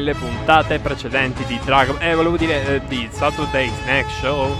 nelle puntate precedenti di Dragon... Eh, volevo dire eh, di Saturday Snack Show,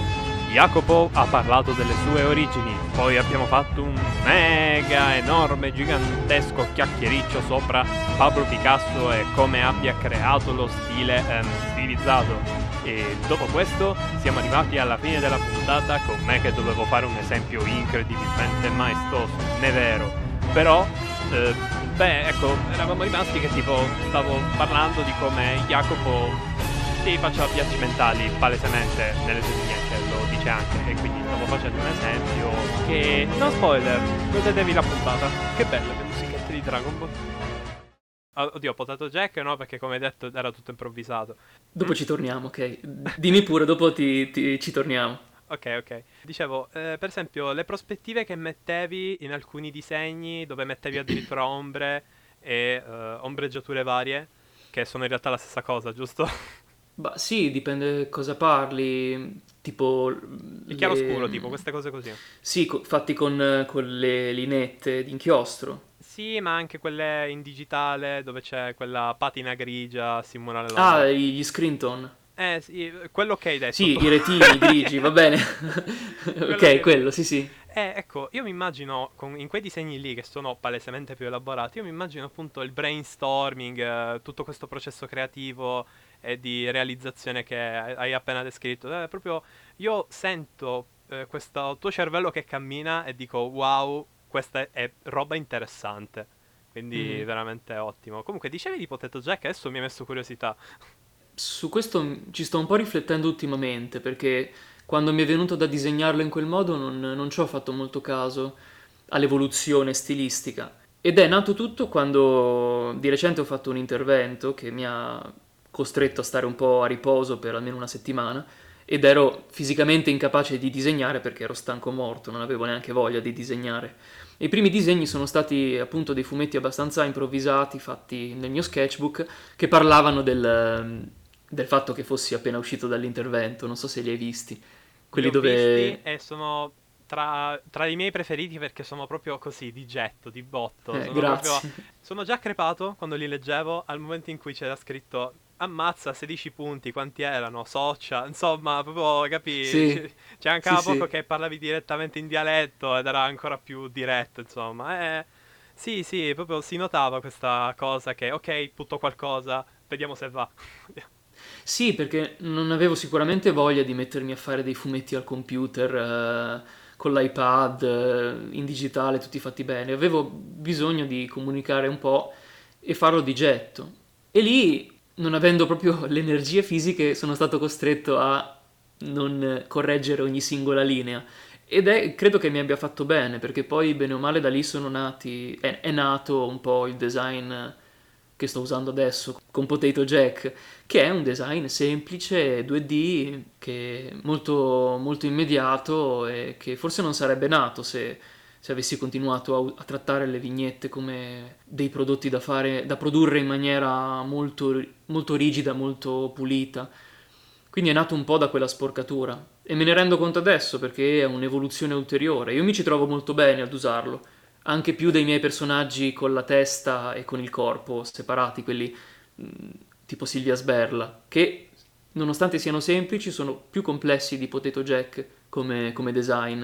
Jacopo ha parlato delle sue origini, poi abbiamo fatto un mega, enorme, gigantesco chiacchiericcio sopra Pablo Picasso e come abbia creato lo stile ehm, stilizzato. E dopo questo siamo arrivati alla fine della puntata con me che dovevo fare un esempio incredibilmente maestoso, ne vero. Però, eh, beh, ecco, eravamo rimasti che tipo stavo parlando di come Jacopo si faceva viaggi mentali palesemente nelle sue vignette, lo dice anche, e quindi stavo facendo un esempio che... No spoiler, godetevi la puntata. Che belle le musichette di Dragon Ball. Ah, Oddio, Potato Jack no, perché come hai detto era tutto improvvisato. Dopo ci torniamo, ok? Dimmi pure, dopo ti, ti- ci torniamo. Ok, ok. Dicevo, eh, per esempio, le prospettive che mettevi in alcuni disegni, dove mettevi addirittura ombre e eh, ombreggiature varie, che sono in realtà la stessa cosa, giusto? Bah sì, dipende cosa parli, tipo... Il le- chiaroscuro, tipo, queste cose così. Sì, co- fatti con, con le linette d'inchiostro. Sì, ma anche quelle in digitale, dove c'è quella patina grigia simulare la... Ah, gli screen tone. Eh, sì, quello che hai detto. Sì, i retini grigi, va bene. Quello Ok, che- quello, sì, sì. Eh, ecco, io mi immagino con- in quei disegni lì che sono palesemente più elaborati, io mi immagino appunto il brainstorming, eh, tutto questo processo creativo e di realizzazione che hai appena descritto. Eh, proprio io sento eh, questo tuo cervello che cammina e dico wow, questa è roba interessante. Quindi Mhm. veramente ottimo. Comunque, dicevi di Potato Jack, adesso mi ha messo curiosità. Su questo ci sto un po' riflettendo ultimamente, perché quando mi è venuto da disegnarlo in quel modo non, non ci ho fatto molto caso all'evoluzione stilistica. Ed è nato tutto quando di recente ho fatto un intervento che mi ha costretto a stare un po' a riposo per almeno una settimana ed ero fisicamente incapace di disegnare perché ero stanco morto, non avevo neanche voglia di disegnare. I primi disegni sono stati appunto dei fumetti abbastanza improvvisati, fatti nel mio sketchbook, che parlavano del, del fatto che fossi appena uscito dall'intervento, non so se li hai visti. Quelli Li ho dove... visti e sono tra, tra i miei preferiti perché sono proprio così, di getto, di botto. Eh, sono grazie. proprio- sono già crepato quando li leggevo al momento in cui c'era scritto ammazza 16 punti, quanti erano? Socia, insomma, proprio capì? Sì. C'è anche a Sì, poco sì. che parlavi direttamente in dialetto ed era ancora più diretto, insomma. Eh, sì, sì, proprio si notava questa cosa che, ok, butto qualcosa, vediamo se va. Sì, perché non avevo sicuramente voglia di mettermi a fare dei fumetti al computer, eh, con l'iPad, eh, in digitale, tutti fatti bene. Avevo bisogno di comunicare un po' e farlo di getto. E lì, non avendo proprio le energie fisiche, sono stato costretto a non correggere ogni singola linea. Ed è, credo che mi abbia fatto bene, perché poi, bene o male, da lì sono nati, è, è nato un po' il design che sto usando adesso con Potato Jack, che è un design semplice 2D, che è molto, molto immediato e che forse non sarebbe nato se, se avessi continuato a, a trattare le vignette come dei prodotti da fare, da produrre in maniera molto, molto rigida, molto pulita. Quindi è nato un po' da quella sporcatura e me ne rendo conto adesso perché è un'evoluzione ulteriore. Io mi ci trovo molto bene ad usarlo, anche più dei miei personaggi con la testa e con il corpo separati, quelli mh, tipo Silvia Sberla, che nonostante siano semplici sono più complessi di Potato Jack come, come design,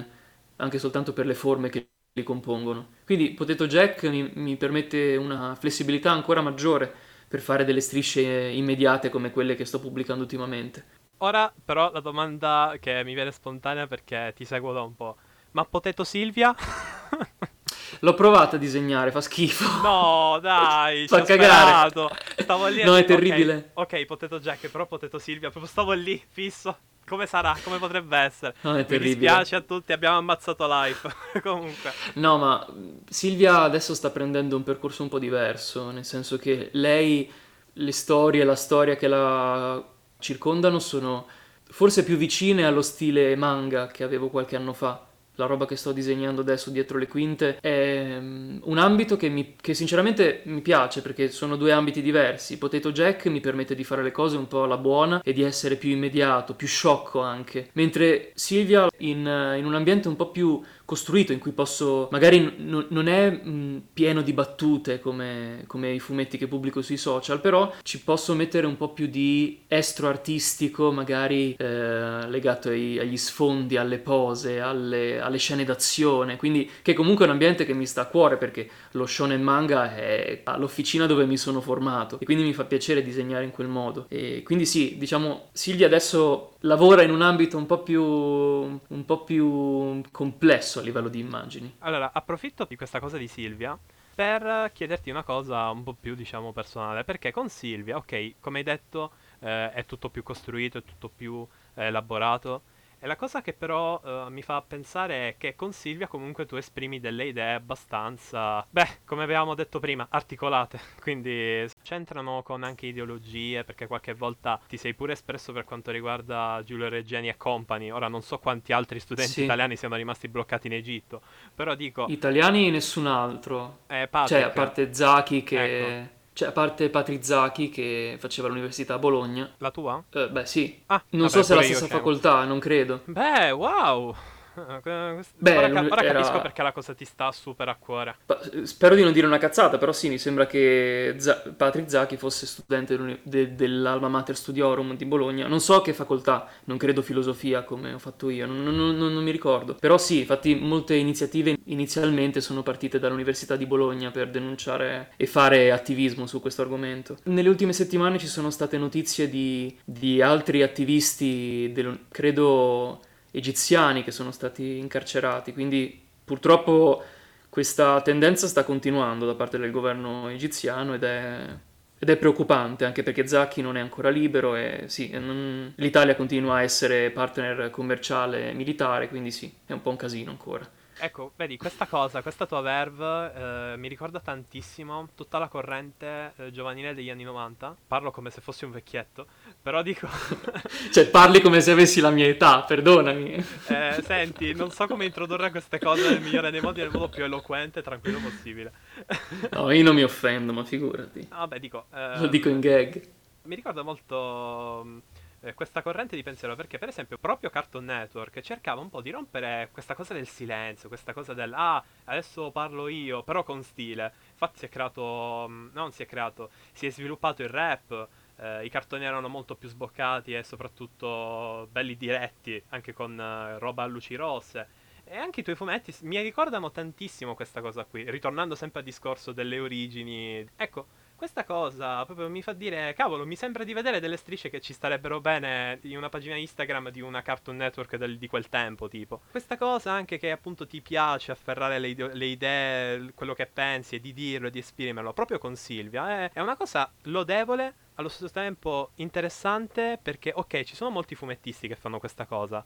anche soltanto per le forme che li compongono. Quindi Potato Jack mi, mi permette una flessibilità ancora maggiore per fare delle strisce immediate come quelle che sto pubblicando ultimamente. Ora però la domanda che mi viene spontanea perché ti seguo da un po'. Ma Potato Silvia? L'ho provato a disegnare, fa schifo. No, dai, Fa cagare. Stavo lì No, è dico, terribile. Ok, Potato Jack, però Potato Silvia, proprio stavo lì, fisso. Come sarà? Come potrebbe essere? No, è Mi terribile. dispiace a tutti, abbiamo ammazzato live. Comunque. No, ma Silvia adesso sta prendendo un percorso un po' diverso, nel senso che lei, le storie, la storia che la circondano sono forse più vicine allo stile manga che avevo qualche anno fa. La roba che sto disegnando adesso dietro le quinte è mm, un ambito che, mi- che sinceramente mi piace perché sono due ambiti diversi. Potato Jack mi permette di fare le cose un po' alla buona e di essere più immediato, più sciocco anche. Mentre Silvia in, eh, in un ambiente un po' più costruito, in cui posso, magari n- non è mh, pieno di battute come, come, i fumetti che pubblico sui social, però ci posso mettere un po' più di estro artistico, magari eh, legato ai, agli sfondi, alle pose, alle, alle, scene d'azione, quindi che comunque è un ambiente che mi sta a cuore perché lo shonen manga è l'officina dove mi sono formato e quindi mi fa piacere disegnare in quel modo. E quindi sì, diciamo, Silvia adesso lavora in un ambito un po' più, un po più complesso a livello di immagini. Allora, approfitto di questa cosa di Silvia per chiederti una cosa un po' più, diciamo, personale, perché con Silvia, ok, come hai detto, eh, è tutto più costruito, è tutto più eh, elaborato, e la cosa che però uh, mi fa pensare è che con Silvia comunque tu esprimi delle idee abbastanza, beh, come avevamo detto prima, articolate, quindi c'entrano con anche ideologie, perché qualche volta ti sei pure espresso per quanto riguarda Giulio Reggiani e company, ora non so quanti altri studenti sì. italiani siano rimasti bloccati in Egitto, però dico... Italiani nessun altro, eh, cioè a parte Zaki che... Ecco. Cioè, a parte Patrizzacchi che faceva l'università a Bologna. La tua? Eh, beh, sì. Ah, non vabbè, so se è la stessa facoltà, non credo. Beh, wow! Beh, ora, ora era... capisco perché la cosa ti sta super a cuore. Spero di non dire una cazzata, però sì, mi sembra che Z- Patrick Zacchi fosse studente de- dell'Alma Mater Studiorum di Bologna. Non so che facoltà, non credo filosofia come ho fatto io, non, non, non, non mi ricordo. Però sì, infatti molte iniziative inizialmente sono partite dall'Università di Bologna per denunciare e fare attivismo su questo argomento. Nelle ultime settimane ci sono state notizie di, di altri attivisti, del, credo egiziani che sono stati incarcerati, quindi purtroppo questa tendenza sta continuando da parte del governo egiziano ed è, ed è preoccupante anche perché Zacchi non è ancora libero e sì, non, l'Italia continua a essere partner commerciale militare, quindi sì, è un po' un casino ancora. Ecco, vedi, questa cosa, questa tua verve eh, mi ricorda tantissimo tutta la corrente eh, giovanile degli anni 90. Parlo come se fossi un vecchietto, però dico... cioè, parli come se avessi la mia età, perdonami. eh, senti, non so come introdurre queste cose nel migliore dei modi, nel modo più eloquente e tranquillo possibile. no, io non mi offendo, ma figurati. Vabbè, dico... Lo dico in gag. Mi ricorda molto eh, questa corrente di pensiero perché per esempio proprio Cartoon Network cercava un po' di rompere questa cosa del silenzio, questa cosa del ah adesso parlo io però con stile. Infatti si è creato, mm, non si è creato, si è sviluppato il rap, eh, i cartoni erano molto più sboccati e soprattutto belli diretti, anche con eh, roba a luci rosse. E anche i tuoi fumetti mi ricordano tantissimo questa cosa qui, ritornando sempre al discorso delle origini. Ecco, questa cosa proprio mi fa dire, cavolo, mi sembra di vedere delle strisce che ci starebbero bene in una pagina Instagram di una Cartoon Network del, di quel tempo, tipo. Questa cosa anche che appunto ti piace afferrare le, le idee, quello che pensi e di dirlo e di esprimerlo, proprio con Silvia, è, è una cosa lodevole, allo stesso tempo interessante perché, ok, ci sono molti fumettisti che fanno questa cosa,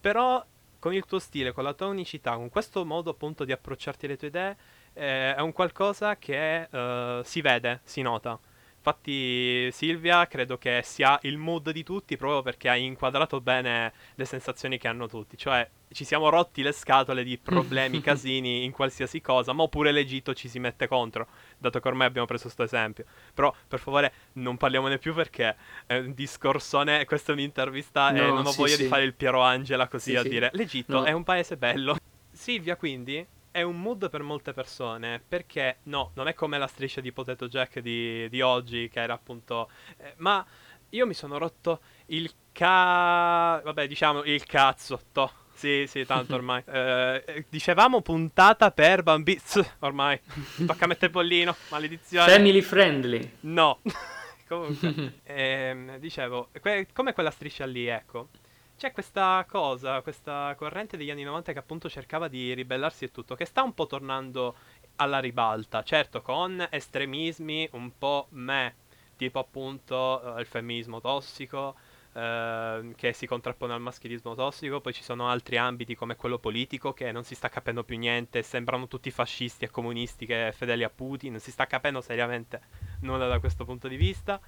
però con il tuo stile, con la tua unicità, con questo modo appunto di approcciarti alle tue idee, eh, è un qualcosa che uh, si vede, si nota. Infatti Silvia credo che sia il mood di tutti proprio perché ha inquadrato bene le sensazioni che hanno tutti, cioè ci siamo rotti le scatole di problemi, casini in qualsiasi cosa, ma oppure l'Egitto ci si mette contro, dato che ormai abbiamo preso questo esempio. Però per favore non parliamone più perché è un discorsone, questa è un'intervista no, e non ho sì, voglia sì. di fare il Piero Angela così sì, a dire l'Egitto no. è un paese bello. Silvia quindi è un mood per molte persone perché no, non è come la striscia di Potato Jack di, di oggi che era appunto... Eh, ma io mi sono rotto il ca... vabbè diciamo il cazzo, to. Sì, sì, tanto ormai. Eh, dicevamo puntata per bambini. Ormai. Tocca mettere bollino. Maledizione. Family friendly. No. Comunque. eh, dicevo, que- come quella striscia lì, ecco c'è questa cosa, questa corrente degli anni 90 che appunto cercava di ribellarsi e tutto, che sta un po' tornando alla ribalta, certo con estremismi un po' me, tipo appunto uh, il femminismo tossico, uh, che si contrappone al maschilismo tossico, poi ci sono altri ambiti come quello politico che non si sta capendo più niente, sembrano tutti fascisti e comunisti che fedeli a Putin, non si sta capendo seriamente nulla da questo punto di vista.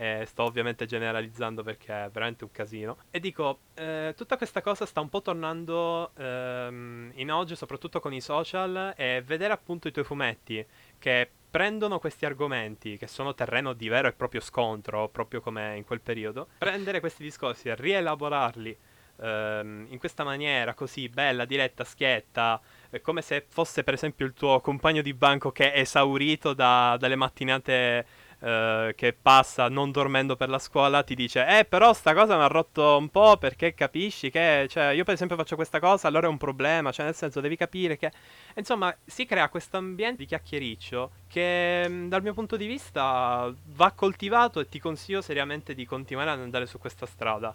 Eh, sto ovviamente generalizzando perché è veramente un casino. E dico, eh, tutta questa cosa sta un po' tornando ehm, in auge, soprattutto con i social, e vedere appunto i tuoi fumetti che prendono questi argomenti, che sono terreno di vero e proprio scontro, proprio come in quel periodo, prendere questi discorsi e rielaborarli ehm, in questa maniera così bella, diretta, schietta, è come se fosse per esempio il tuo compagno di banco che è esaurito da, dalle mattinate eh, che passa non dormendo per la scuola ti dice eh però sta cosa mi ha rotto un po' perché capisci che cioè, io per esempio faccio questa cosa allora è un problema cioè nel senso devi capire che insomma si crea questo ambiente di chiacchiericcio che mm, dal mio punto di vista va coltivato e ti consiglio seriamente di continuare ad andare su questa strada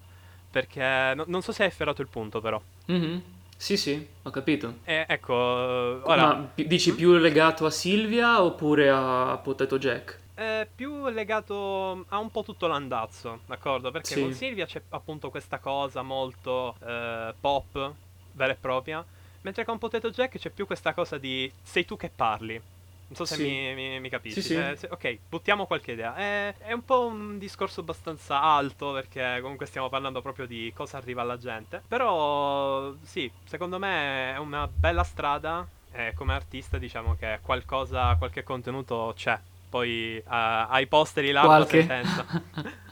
perché no, non so se hai ferrato il punto però mm-hmm. Sì, sì, ho capito. Eh, ecco, ora... Ma dici mm? più legato a Silvia oppure a Potato Jack? È più legato a un po' tutto l'andazzo, d'accordo? Perché sì. con Silvia c'è appunto questa cosa molto eh, pop, vera e propria, mentre con Potato Jack c'è più questa cosa di sei tu che parli. Non so se sì. mi, mi, mi, capisci. Sì. Eh, se, ok, buttiamo qualche idea. È, è, un po' un discorso abbastanza alto perché comunque stiamo parlando proprio di cosa arriva alla gente. Però sì, secondo me è una bella strada e come artista diciamo che qualcosa, qualche contenuto c'è poi uh, ai posteri là qualche. senza.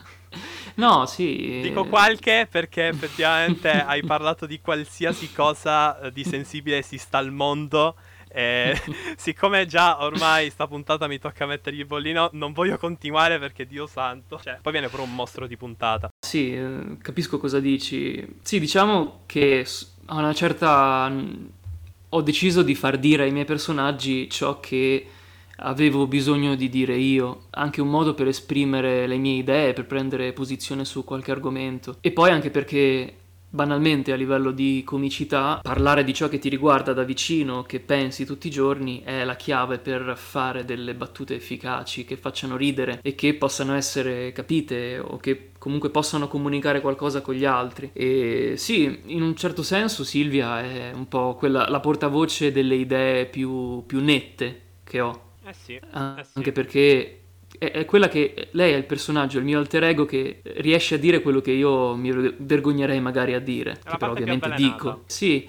no, sì. Dico qualche perché effettivamente hai parlato di qualsiasi cosa eh, di sensibile esista al mondo. E siccome già ormai sta puntata mi tocca mettergli il bollino, non voglio continuare perché Dio santo. Cioè, poi viene pure un mostro di puntata. Sì, eh, capisco cosa dici. Sì, diciamo che a una certa. Ho deciso di far dire ai miei personaggi ciò che avevo bisogno di dire io, anche un modo per esprimere le mie idee, per prendere posizione su qualche argomento. E poi anche perché banalmente a livello di comicità, parlare di ciò che ti riguarda da vicino, che pensi tutti i giorni, è la chiave per fare delle battute efficaci che facciano ridere e che possano essere capite o che comunque possano comunicare qualcosa con gli altri. E sì, in un certo senso Silvia è un po' quella, la portavoce delle idee più, più nette che ho. Eh sì, ah, eh sì. Anche perché è, quella che lei è il personaggio, il mio alter ego che riesce a dire quello che io mi vergognerei magari a dire, che però ovviamente dico. Sì,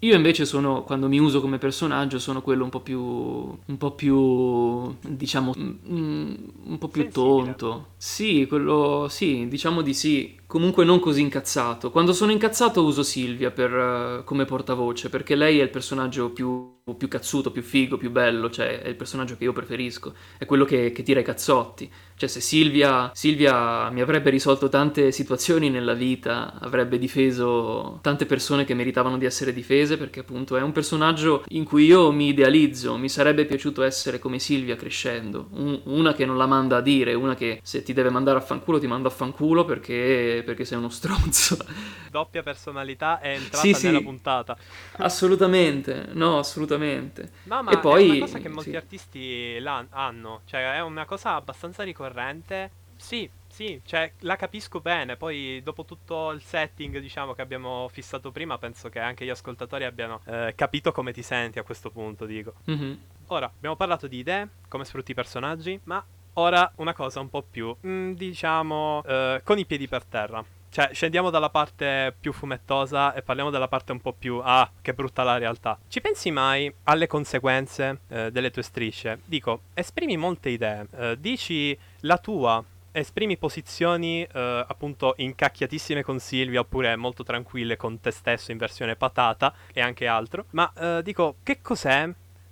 io invece sono, quando mi uso come personaggio, sono quello un po' più, un po' più, diciamo, mm, un po' più Sensibile. tonto. Sì, quello, sì, diciamo di sì comunque non così incazzato. Quando sono incazzato uso Silvia per, uh, come portavoce, perché lei è il personaggio più, più, cazzuto, più figo, più bello, cioè è il personaggio che io preferisco, è quello che, che tira i cazzotti. Cioè se Silvia, Silvia mi avrebbe risolto tante situazioni nella vita, avrebbe difeso tante persone che meritavano di essere difese, perché appunto è un personaggio in cui io mi idealizzo, mi sarebbe piaciuto essere come Silvia crescendo, un, una che non la manda a dire, una che se ti deve mandare a fanculo ti manda a fanculo perché perché, sei uno stronzo. Doppia personalità è entrata sì, nella sì. puntata. Assolutamente, no, assolutamente. No, ma e poi, è una cosa che molti sì. artisti hanno, cioè è una cosa abbastanza ricorrente. Sì, sì, cioè la capisco bene, poi dopo tutto il setting diciamo che abbiamo fissato prima penso che anche gli ascoltatori abbiano eh, capito come ti senti a questo punto, dico. Mm-hmm. Ora, abbiamo parlato di idee, come sfrutti i personaggi, ma Ora una cosa un po' più, mm, diciamo, eh, con i piedi per terra. Cioè, scendiamo dalla parte più fumettosa e parliamo della parte un po' più ah, che brutta la realtà. Ci pensi mai alle conseguenze eh, delle tue strisce? Dico, esprimi molte idee, eh, dici la tua, esprimi posizioni eh, appunto incacchiatissime con Silvia oppure molto tranquille con te stesso in versione patata e anche altro. Ma eh, dico, che cos'è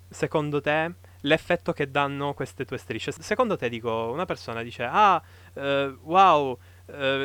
secondo te l'effetto che danno queste tue strisce. Secondo te, dico, una persona dice, ah, uh, wow, uh,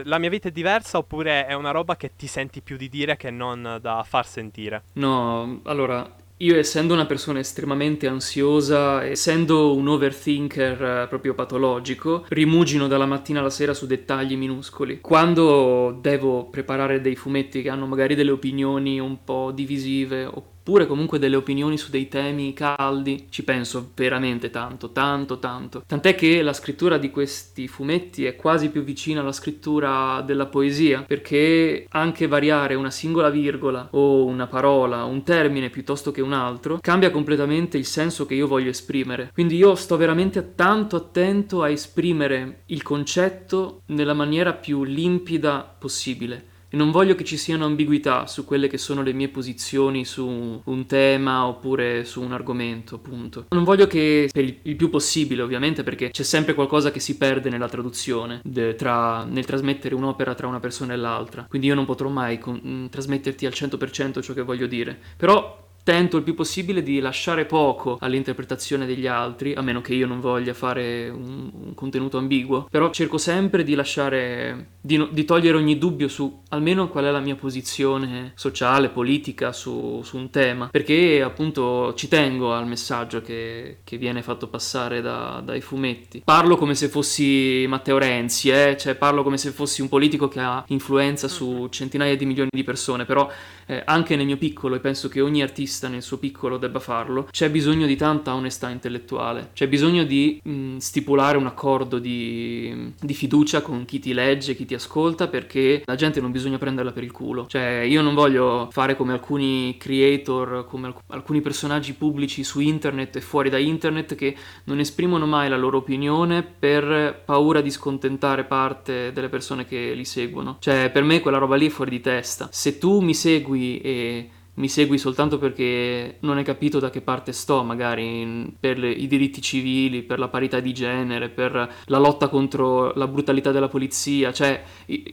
la mia vita è diversa oppure è una roba che ti senti più di dire che non da far sentire? No, allora, io essendo una persona estremamente ansiosa, essendo un overthinker eh, proprio patologico, rimugino dalla mattina alla sera su dettagli minuscoli. Quando devo preparare dei fumetti che hanno magari delle opinioni un po' divisive o oppure comunque delle opinioni su dei temi caldi, ci penso veramente tanto, tanto, tanto. Tant'è che la scrittura di questi fumetti è quasi più vicina alla scrittura della poesia, perché anche variare una singola virgola o una parola, un termine piuttosto che un altro, cambia completamente il senso che io voglio esprimere. Quindi io sto veramente tanto attento a esprimere il concetto nella maniera più limpida possibile e non voglio che ci siano ambiguità su quelle che sono le mie posizioni su un tema oppure su un argomento, appunto. Non voglio che, per il più possibile ovviamente, perché c'è sempre qualcosa che si perde nella traduzione, de, tra, nel trasmettere un'opera tra una persona e l'altra, quindi io non potrò mai con, trasmetterti al 100% ciò che voglio dire, però tento il più possibile di lasciare poco all'interpretazione degli altri, a meno che io non voglia fare un, un contenuto ambiguo, però cerco sempre di lasciare, di, no, di, togliere ogni dubbio su almeno qual è la mia posizione sociale, politica su, su un tema, perché appunto ci tengo al messaggio che, che viene fatto passare da, dai fumetti. Parlo come se fossi Matteo Renzi, eh? cioè parlo come se fossi un politico che ha influenza su mm-hmm. centinaia di milioni di persone, però eh, anche nel mio piccolo, e penso che ogni artista nel suo piccolo debba farlo, c'è bisogno di tanta onestà intellettuale, c'è bisogno di mh, stipulare un accordo di, di, fiducia con chi ti legge, chi ti ascolta, perché la gente non bisogna prenderla per il culo. Cioè, io non voglio fare come alcuni creator, come alc- alcuni personaggi pubblici su internet e fuori da internet che non esprimono mai la loro opinione per paura di scontentare parte delle persone che li seguono. Cioè, per me quella roba lì è fuori di testa. Se tu mi segui e mi segui soltanto perché non hai capito da che parte sto, magari in, per le, i diritti civili, per la parità di genere, per la lotta contro la brutalità della polizia. Cioè,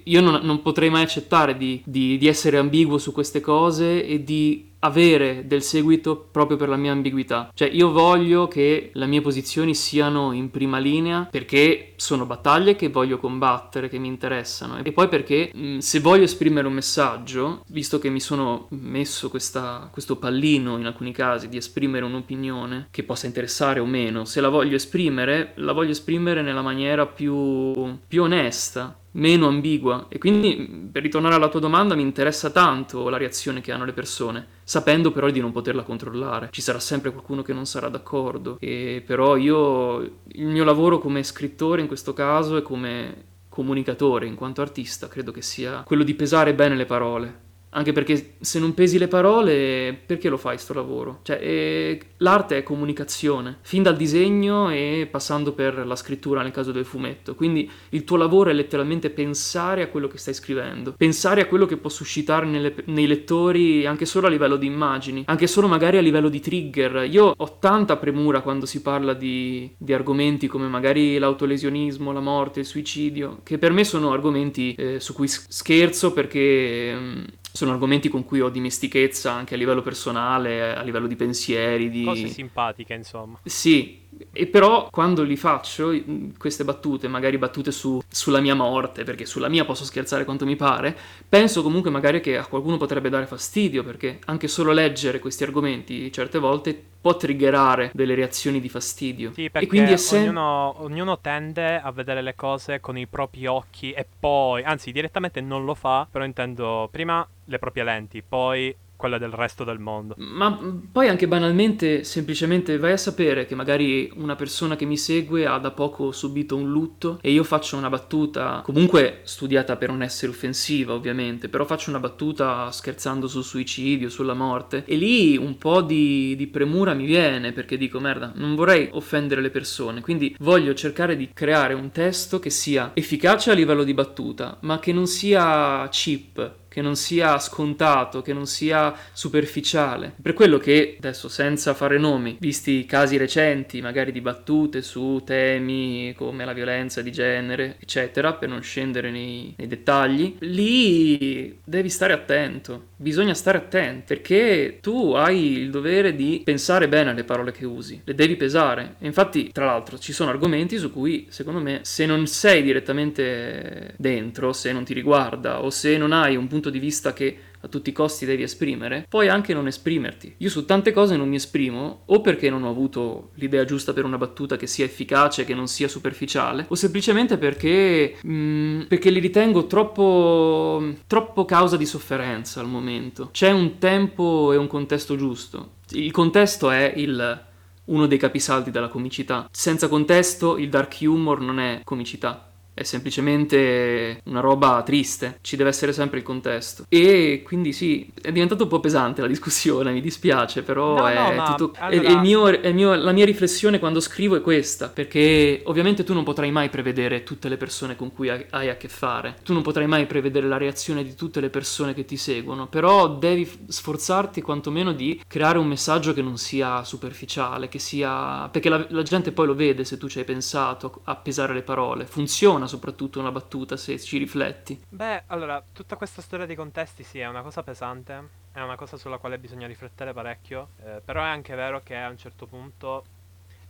io non, non potrei mai accettare di, di, di essere ambiguo su queste cose e di avere del seguito proprio per la mia ambiguità. Cioè io voglio che le mie posizioni siano in prima linea perché sono battaglie che voglio combattere, che mi interessano. E poi perché mh, se voglio esprimere un messaggio, visto che mi sono messo questa, questo pallino in alcuni casi di esprimere un'opinione che possa interessare o meno, se la voglio esprimere, la voglio esprimere nella maniera più, più onesta meno ambigua. E quindi per ritornare alla tua domanda mi interessa tanto la reazione che hanno le persone, sapendo però di non poterla controllare. Ci sarà sempre qualcuno che non sarà d'accordo e però io il mio lavoro come scrittore in questo caso e come comunicatore in quanto artista credo che sia quello di pesare bene le parole anche perché se non pesi le parole, perché lo fai sto lavoro? Cioè, eh, l'arte è comunicazione, fin dal disegno e passando per la scrittura nel caso del fumetto. Quindi il tuo lavoro è letteralmente pensare a quello che stai scrivendo, pensare a quello che può suscitare nelle, nei lettori anche solo a livello di immagini, anche solo magari a livello di trigger. Io ho tanta premura quando si parla di, di argomenti come magari l'autolesionismo, la morte, il suicidio, che per me sono argomenti eh, su cui scherzo perché... Eh, sono argomenti con cui ho dimestichezza anche a livello personale, a livello di pensieri. Di... Cose simpatiche, insomma. Sì, e però quando li faccio, queste battute, magari battute su, sulla mia morte, perché sulla mia posso scherzare quanto mi pare, penso comunque magari che a qualcuno potrebbe dare fastidio, perché anche solo leggere questi argomenti certe volte può triggerare delle reazioni di fastidio. Sì, perché e quindi sem- ognuno, ognuno tende a vedere le cose con i propri occhi e poi, anzi direttamente non lo fa, però intendo prima le proprie lenti, poi quella del resto del mondo. Ma poi anche banalmente, semplicemente vai a sapere che magari una persona che mi segue ha da poco subito un lutto e io faccio una battuta, comunque studiata per non essere offensiva ovviamente, però faccio una battuta scherzando sul suicidio, sulla morte e lì un po' di, di premura mi viene perché dico merda, non vorrei offendere le persone, quindi voglio cercare di creare un testo che sia efficace a livello di battuta, ma che non sia cheap che non sia scontato, che non sia superficiale. Per quello che, adesso senza fare nomi, visti casi recenti, magari di battute su temi come la violenza di genere, eccetera, per non scendere nei, nei dettagli, lì devi stare attento, bisogna stare attenti, perché tu hai il dovere di pensare bene alle parole che usi, le devi pesare. E infatti, tra l'altro, ci sono argomenti su cui, secondo me, se non sei direttamente dentro, se non ti riguarda o se non hai un punto punto di vista che a tutti i costi devi esprimere, puoi anche non esprimerti. Io su tante cose non mi esprimo, o perché non ho avuto l'idea giusta per una battuta che sia efficace, che non sia superficiale, o semplicemente perché, mm, perché li ritengo troppo, troppo causa di sofferenza al momento. C'è un tempo e un contesto giusto. Il contesto è il uno dei capisaldi della comicità. Senza contesto il dark humor non è comicità è semplicemente una roba triste, ci deve essere sempre il contesto. E quindi sì, è diventato un po' pesante la discussione, mi dispiace, però No, è no, tutto... è- allora- è il mio- è mio- la mia riflessione quando scrivo è questa, perché ovviamente tu non potrai mai prevedere tutte le persone con cui hai a che fare, tu non potrai mai prevedere la reazione di tutte le persone che ti seguono, però devi sforzarti quantomeno di creare un messaggio che non sia superficiale, che sia... perché la, la gente poi lo vede se tu ci hai pensato a pesare le parole, funziona soprattutto una battuta se ci rifletti. Beh, allora, tutta questa storia dei contesti sì, è una cosa pesante, è una cosa sulla quale bisogna riflettere parecchio, eh, però è anche vero che a un certo punto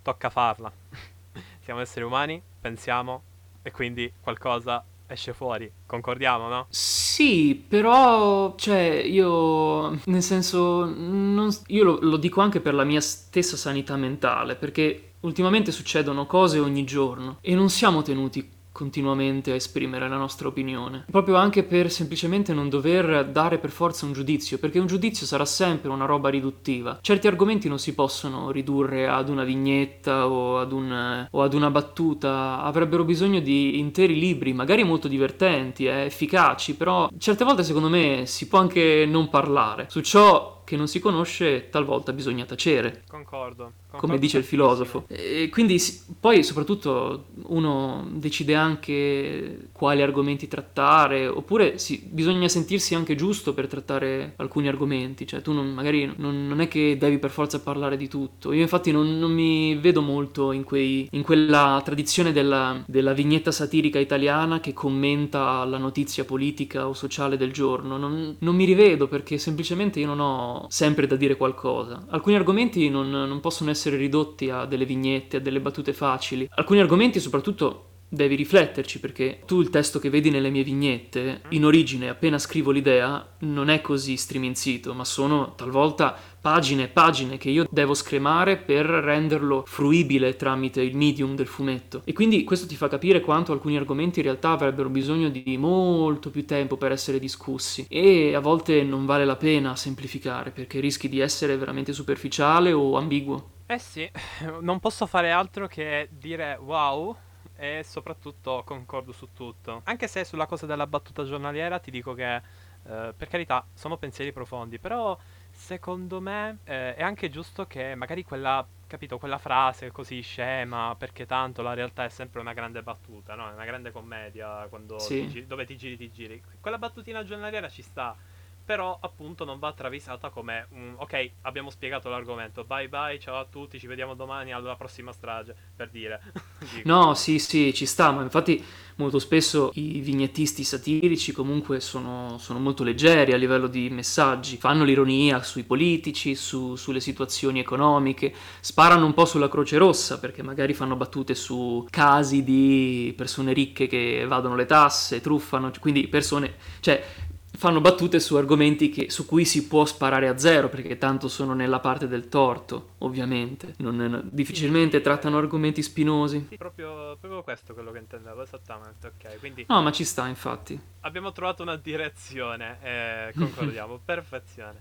tocca farla. Siamo esseri umani, pensiamo e quindi qualcosa esce fuori. Concordiamo, no? Sì, però, cioè, io, nel senso, non- io lo, lo dico anche per la mia stessa sanità mentale, perché ultimamente succedono cose ogni giorno e non siamo tenuti continuamente a esprimere la nostra opinione, proprio anche per semplicemente non dover dare per forza un giudizio, perché un giudizio sarà sempre una roba riduttiva. Certi argomenti non si possono ridurre ad una vignetta o ad, un- o ad una battuta, avrebbero bisogno di interi libri, magari molto divertenti, eh, efficaci, però certe volte secondo me si può anche non parlare. Su ciò che non si conosce talvolta bisogna tacere Concordo. come concordo dice il filosofo. E quindi poi soprattutto uno decide anche quali argomenti trattare, oppure si- bisogna sentirsi anche giusto per trattare alcuni argomenti, cioè tu non- magari non, non è che devi per forza parlare di tutto. Io infatti non, non mi vedo molto in, quei- in quella tradizione della, della vignetta satirica italiana che commenta la notizia politica o sociale del giorno. Non, non mi rivedo perché semplicemente io non ho sempre da dire qualcosa. Alcuni argomenti non, non possono essere ridotti a delle vignette, a delle battute facili. Alcuni argomenti soprattutto devi rifletterci perché tu il testo che vedi nelle mie vignette, in origine, appena scrivo l'idea, non è così striminzito, ma sono talvolta pagine e pagine che io devo scremare per renderlo fruibile tramite il medium del fumetto. E quindi questo ti fa capire quanto alcuni argomenti in realtà avrebbero bisogno di molto più tempo per essere discussi e a volte non vale la pena semplificare perché rischi di essere veramente superficiale o ambiguo. Eh sì, non posso fare altro che dire wow e soprattutto concordo su tutto. Anche se sulla cosa della battuta giornaliera ti dico che, eh, per carità, sono pensieri profondi, però secondo me eh, è anche giusto che magari quella, capito, quella frase così scema, perché tanto la realtà è sempre una grande battuta, no? È una grande commedia quando Sì. ti gi- dove ti giri ti giri. Quella battutina giornaliera ci sta. Però appunto non va travisata come un ok, abbiamo spiegato l'argomento, bye bye, ciao a tutti, ci vediamo domani alla prossima strage, per dire. No, sì, sì, ci sta, ma infatti molto spesso i vignettisti satirici comunque sono, sono molto leggeri a livello di messaggi, fanno l'ironia sui politici, su- sulle situazioni economiche, sparano un po' sulla Croce Rossa perché magari fanno battute su casi di persone ricche che evadono le tasse, truffano, quindi persone, cioè fanno battute su argomenti che- su cui si può sparare a zero perché tanto sono nella parte del torto, ovviamente, Non- difficilmente trattano argomenti spinosi. Sì, proprio, proprio questo è quello che intendevo, esattamente, ok. Quindi No, ma ci sta, infatti. abbiamo trovato una direzione, eh, concordiamo, perfezione.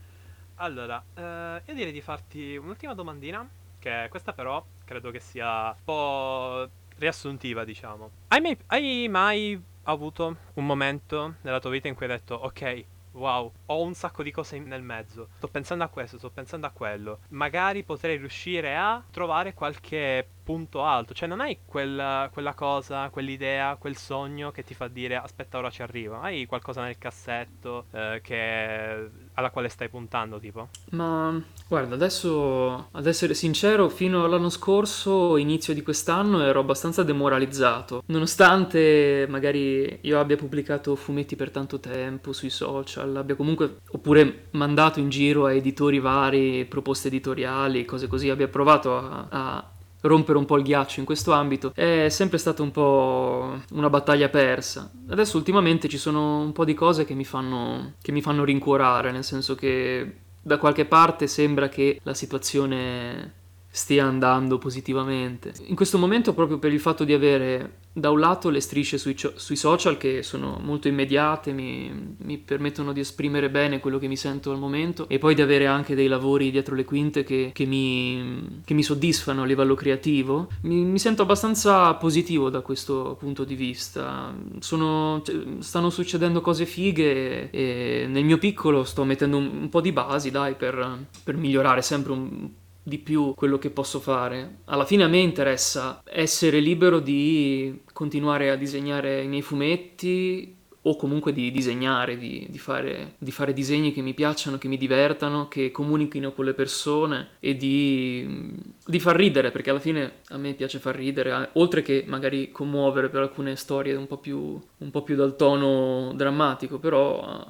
Allora, eh, io direi di farti un'ultima domandina, che questa però credo che sia un po' riassuntiva, diciamo. Hai mai, hai mai avuto un momento nella tua vita in cui hai detto, ok, wow, ho un sacco di cose nel mezzo, sto pensando a questo, sto pensando a quello, magari potrei riuscire a trovare qualche punto alto, cioè non hai quella, quella cosa, quell'idea, quel sogno che ti fa dire aspetta ora ci arrivo, hai qualcosa nel cassetto eh, che- alla quale stai puntando tipo? Ma guarda, adesso, ad essere sincero, fino all'anno scorso, inizio di quest'anno, ero abbastanza demoralizzato. Nonostante magari io abbia pubblicato fumetti per tanto tempo sui social, abbia comunque, oppure mandato in giro a editori vari proposte editoriali, cose così, abbia provato a, a rompere un po' il ghiaccio in questo ambito, è sempre stata un po' una battaglia persa. Adesso ultimamente ci sono un po' di cose che mi fanno, che mi fanno rincuorare, nel senso che da qualche parte sembra che la situazione stia andando positivamente. In questo momento, proprio per il fatto di avere da un lato le strisce sui, sui social che sono molto immediate, mi, mi, permettono di esprimere bene quello che mi sento al momento e poi di avere anche dei lavori dietro le quinte che, che, mi, che mi, soddisfano a livello creativo. Mi, mi, sento abbastanza positivo da questo punto di vista. Sono, cioè, stanno succedendo cose fighe e nel mio piccolo sto mettendo un, un po' di basi, dai, per, per migliorare sempre un di più quello che posso fare. Alla fine a me interessa essere libero di continuare a disegnare i miei fumetti o comunque di disegnare, di, di, fare, di, fare, disegni che mi piacciono, che mi divertano, che comunichino con le persone e di, di, far ridere, perché alla fine a me piace far ridere, oltre che magari commuovere per alcune storie un po' più, un po più dal tono drammatico, però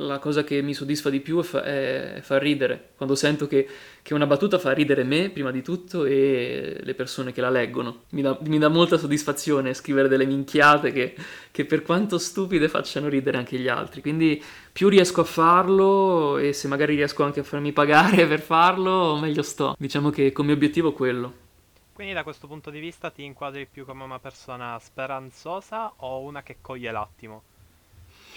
la cosa che mi soddisfa di più è, fa- è far ridere, quando sento che, che, una battuta fa ridere me prima di tutto e le persone che la leggono. Mi dà, molta soddisfazione scrivere delle minchiate che, che, per quanto stupide facciano ridere anche gli altri, quindi più riesco a farlo e se magari riesco anche a farmi pagare per farlo, meglio sto. Diciamo che come obiettivo quello. Quindi da questo punto di vista ti inquadri più come una persona speranzosa o una che coglie l'attimo?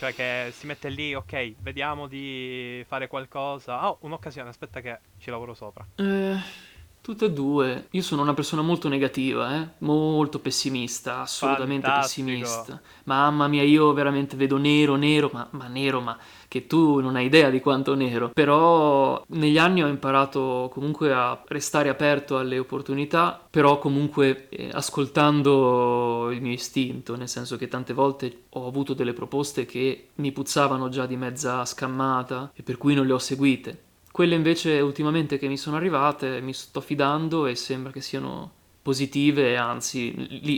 Cioè che si mette lì, ok, vediamo di fare qualcosa. Oh, un'occasione, aspetta che ci lavoro sopra. Eh, tutte e due. Io sono una persona molto negativa, eh? molto pessimista, assolutamente Fantastico. pessimista. Mamma mia, io veramente vedo nero, nero, ma, ma nero, ma che tu non hai idea di quanto nero, però negli anni ho imparato comunque a restare aperto alle opportunità, però comunque eh, ascoltando il mio istinto, nel senso che tante volte ho avuto delle proposte che mi puzzavano già di mezza scammata e per cui non le ho seguite. Quelle invece ultimamente che mi sono arrivate mi sto fidando e sembra che siano positive, anzi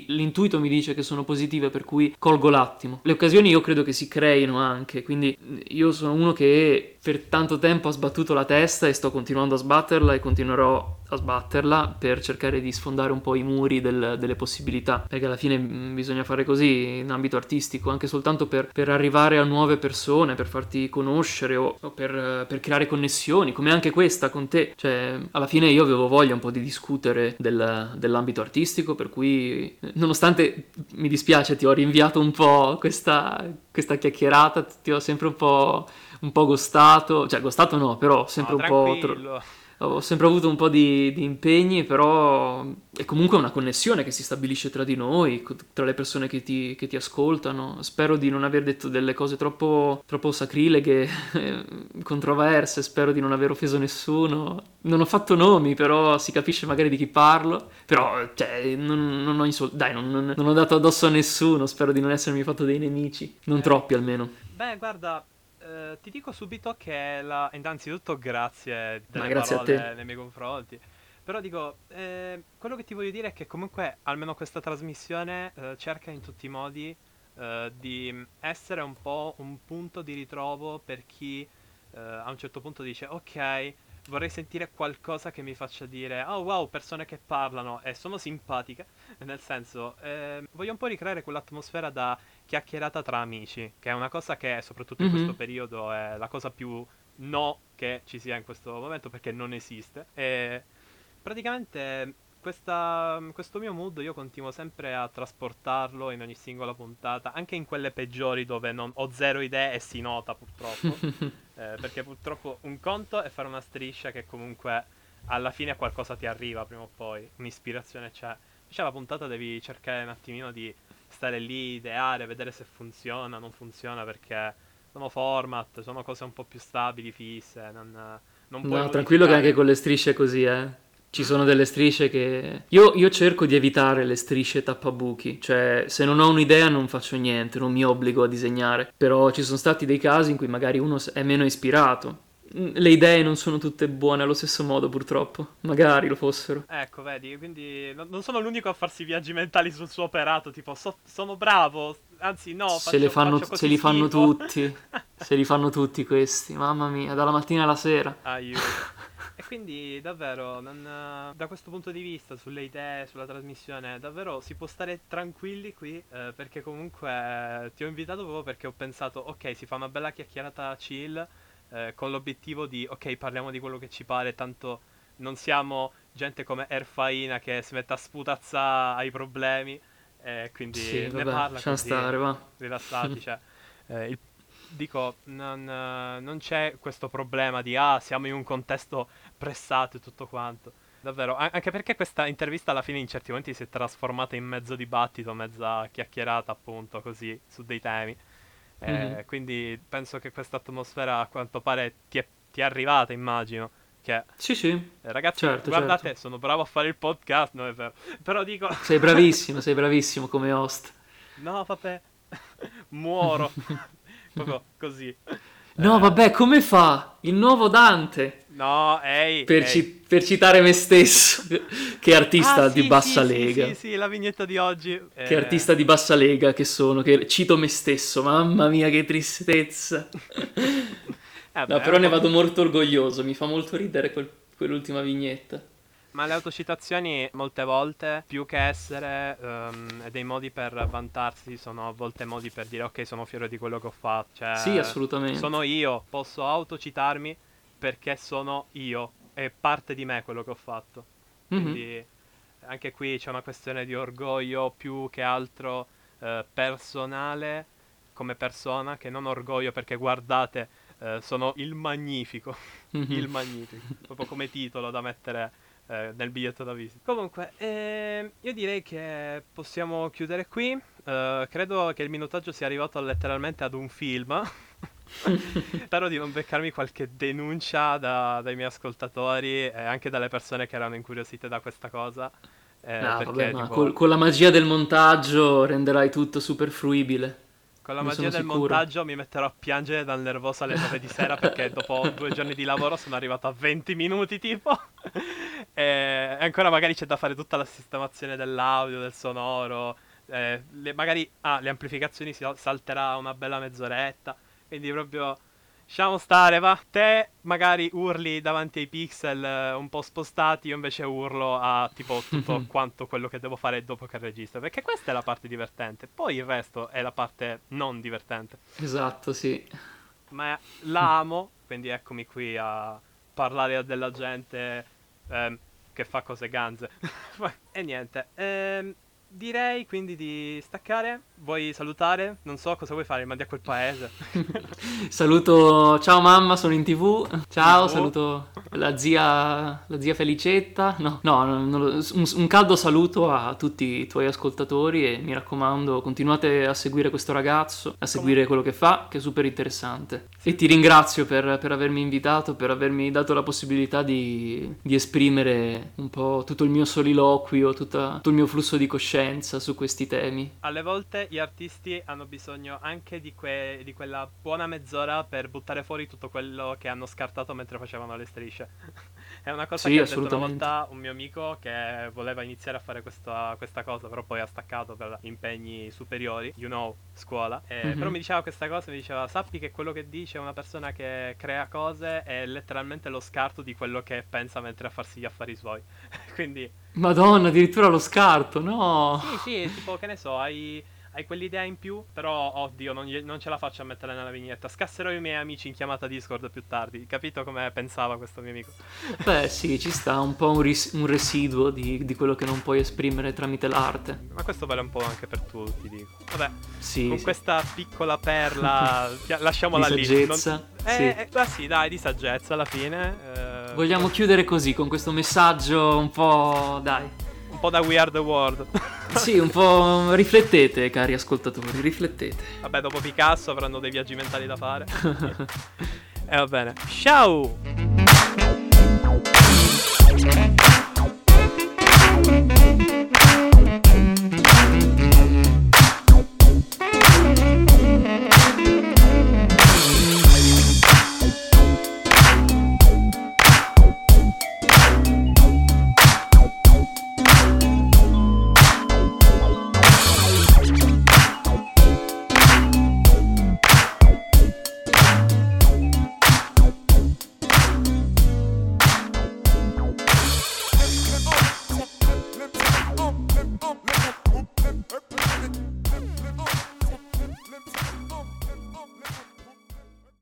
l'intuito mi dice che sono positive per cui colgo l'attimo. Le occasioni io credo che si creino anche, quindi io sono uno che per tanto tempo ha sbattuto la testa e sto continuando a sbatterla e continuerò a sbatterla per cercare di sfondare un po' i muri del, delle possibilità, perché alla fine mm, bisogna fare così in ambito artistico, anche soltanto per, per arrivare a nuove persone, per farti conoscere o, o per, per, creare connessioni, come anche questa con te. Cioè, alla fine io avevo voglia un po' di discutere del, dell'ambito artistico, per cui nonostante mi dispiace ti ho rinviato un po' questa, questa chiacchierata, ti ho sempre un po' un po' gostato, cioè gostato no, però sempre no, un po'... Tro- ho sempre avuto un po' di, di, impegni, però è comunque una connessione che si stabilisce tra di noi, tra le persone che ti, che ti ascoltano. Spero di non aver detto delle cose troppo, troppo sacrileghe, controverse, spero di non aver offeso nessuno. Non ho fatto nomi, però si capisce magari di chi parlo. Però, cioè, non, non ho insultato, dai, non, non, ho dato addosso a nessuno, spero di non essermi fatto dei nemici, non eh. troppi almeno. Beh, guarda, eh, ti dico subito che la... innanzitutto grazie delle grazie parole nei miei confronti. Però dico, eh, quello che ti voglio dire è che comunque almeno questa trasmissione eh, cerca in tutti i modi eh, di essere un po' un punto di ritrovo per chi eh, a un certo punto dice ok, vorrei sentire qualcosa che mi faccia dire oh wow, persone che parlano e sono simpatiche, nel senso, eh, voglio un po' ricreare quell'atmosfera da chiacchierata tra amici, che è una cosa che soprattutto in mm-hmm. questo periodo è la cosa più no che ci sia in questo momento perché non esiste. E praticamente questa, questo mio mood io continuo sempre a trasportarlo in ogni singola puntata, anche in quelle peggiori dove non, ho zero idee e si nota purtroppo. eh, perché purtroppo un conto è fare una striscia che comunque alla fine qualcosa ti arriva prima o poi, un'ispirazione c'è. Invece la puntata devi cercare un attimino di stare lì, ideare, vedere se funziona, non funziona perché sono format, sono cose un po' più stabili, fisse, non, non puoi No, tranquillo che anche con le strisce così, eh. Ci sono delle strisce che... Io, io, cerco di evitare le strisce tappabuchi, cioè se non ho un'idea non faccio niente, non mi obbligo a disegnare, però ci sono stati dei casi in cui magari uno è meno ispirato le idee non sono tutte buone allo stesso modo, purtroppo. Magari lo fossero. Ecco, vedi, quindi non sono l'unico a farsi viaggi mentali sul suo operato. Tipo, so, sono bravo. Anzi, no. Faccio, se, le fanno, se li fanno tutti. se li fanno tutti questi. Mamma mia, dalla mattina alla sera. Aiuto. Quindi, davvero, non, da questo punto di vista, sulle idee, sulla trasmissione, davvero si può stare tranquilli qui. Eh, perché comunque ti ho invitato proprio perché ho pensato, ok, si fa una bella chiacchierata chill eh, con l'obiettivo di, ok, parliamo di quello che ci pare, tanto non siamo gente come Erfaina che si mette a sputazzare ai problemi. E quindi Sì, ne vabbè, parla così, stare, va. rilassati. cioè, eh, il- dico, non, eh, non c'è questo problema di ah, siamo in un contesto pressato e tutto quanto. Davvero, anche perché questa intervista alla fine in certi momenti si è trasformata in mezzo dibattito, mezza chiacchierata appunto così su dei temi. Eh, Mhm. Quindi penso che questa atmosfera a quanto pare ti è, ti è arrivata, immagino. Che Sì, sì, eh, ragazzi, Certo, guardate, certo. sono bravo a fare il podcast, no è vero. Però dico, sei bravissimo, sei bravissimo come host. no, vabbè, muoro. Proprio così. No, Eh, vabbè, come fa? Il nuovo Dante. No, ehi. Per, ehi. ci- per citare me stesso, che artista Ah, di sì, bassa sì, lega. Sì, sì, sì, la vignetta di oggi. Che eh, artista di bassa lega che sono, che cito me stesso, mamma mia che tristezza. eh, No, beh, però ne vado molto orgoglioso, mi fa molto ridere quel- quell'ultima vignetta. Ma le autocitazioni molte volte, più che essere ehm, dei modi per vantarsi, sono a volte modi per dire ok, sono fiero di quello che ho fatto. Cioè, Sì, assolutamente. Sono io, posso autocitarmi perché sono io, è parte di me quello che ho fatto. Mhm. Quindi anche qui c'è una questione di orgoglio più che altro eh, personale come persona, che non orgoglio perché guardate, eh, sono il magnifico, Mhm. il magnifico, proprio come titolo da mettere eh, nel biglietto da visita. Comunque, ehm, io direi che possiamo chiudere qui. Eh, credo che il minutaggio sia arrivato letteralmente ad un film. Spero di non beccarmi qualche denuncia da- dai miei ascoltatori e anche dalle persone che erano incuriosite da questa cosa. Eh, Ah, perché, vabbè, ma tipo, col- con la magia del montaggio renderai tutto super fruibile. Con la ne magia del sicuro. montaggio mi metterò a piangere dal nervoso alle 9 di sera perché dopo due giorni di lavoro sono arrivato a 20 minuti tipo. e ancora magari c'è da fare tutta la sistemazione dell'audio, del sonoro. eh, le- magari ah, le amplificazioni si salterà una bella mezz'oretta. Quindi proprio lasciamo stare, va. Te magari urli davanti ai pixel eh, un po' spostati, io invece urlo a tipo tutto quanto quello che devo fare dopo che registro. Perché questa è la parte divertente. Poi il resto è la parte non divertente. Esatto, sì. Ma la amo, quindi eccomi qui a parlare a della gente ehm, che fa cose ganze. e niente. ehm, direi quindi di staccare. Vuoi salutare? Non so cosa vuoi fare, mandi a quel paese. Saluto, ciao mamma, sono in tv. Ciao, TV. saluto la zia, la zia Felicetta. No, no, lo- un, un caldo saluto a tutti i tuoi ascoltatori e mi raccomando, continuate a seguire questo ragazzo, a seguire quello che fa, che è super interessante. E ti ringrazio per, per avermi invitato, per avermi dato la possibilità di, di esprimere un po' tutto il mio soliloquio, tutta- tutto il mio flusso di coscienza su questi temi. Alle volte gli artisti hanno bisogno anche di, que- di quella buona mezz'ora per buttare fuori tutto quello che hanno scartato mentre facevano le strisce. È una cosa Sì, che ha detto una volta un mio amico che voleva iniziare a fare questa, questa cosa, però poi ha staccato per impegni superiori, you know, scuola. Eh, Mhm. Però mi diceva questa cosa, mi diceva, sappi che quello che dice una persona che crea cose è letteralmente lo scarto di quello che pensa mentre a farsi gli affari suoi. Quindi Madonna, addirittura lo scarto, no! sì, sì, tipo, che ne so, hai, hai quell'idea in più, però, oddio, non, non ce la faccio a metterla nella vignetta. Scasserò i miei amici in chiamata Discord più tardi. Capito come pensava questo mio amico? Beh, sì, ci sta un po' un, ris- un residuo di, di quello che non puoi esprimere tramite l'arte. Ma questo vale un po' anche per tutti, dico. Vabbè, Sì, con sì. questa piccola perla, lasciamola Di lì. saggezza, Non- sì. Eh, eh, ah, sì, dai, di saggezza alla fine. eh, Vogliamo chiudere così, con questo messaggio un po'... dai. Un po' da We Are The World. sì, un po' riflettete, cari ascoltatori, riflettete. Vabbè, dopo Picasso avranno dei viaggi mentali da fare. e eh, va bene. Ciao!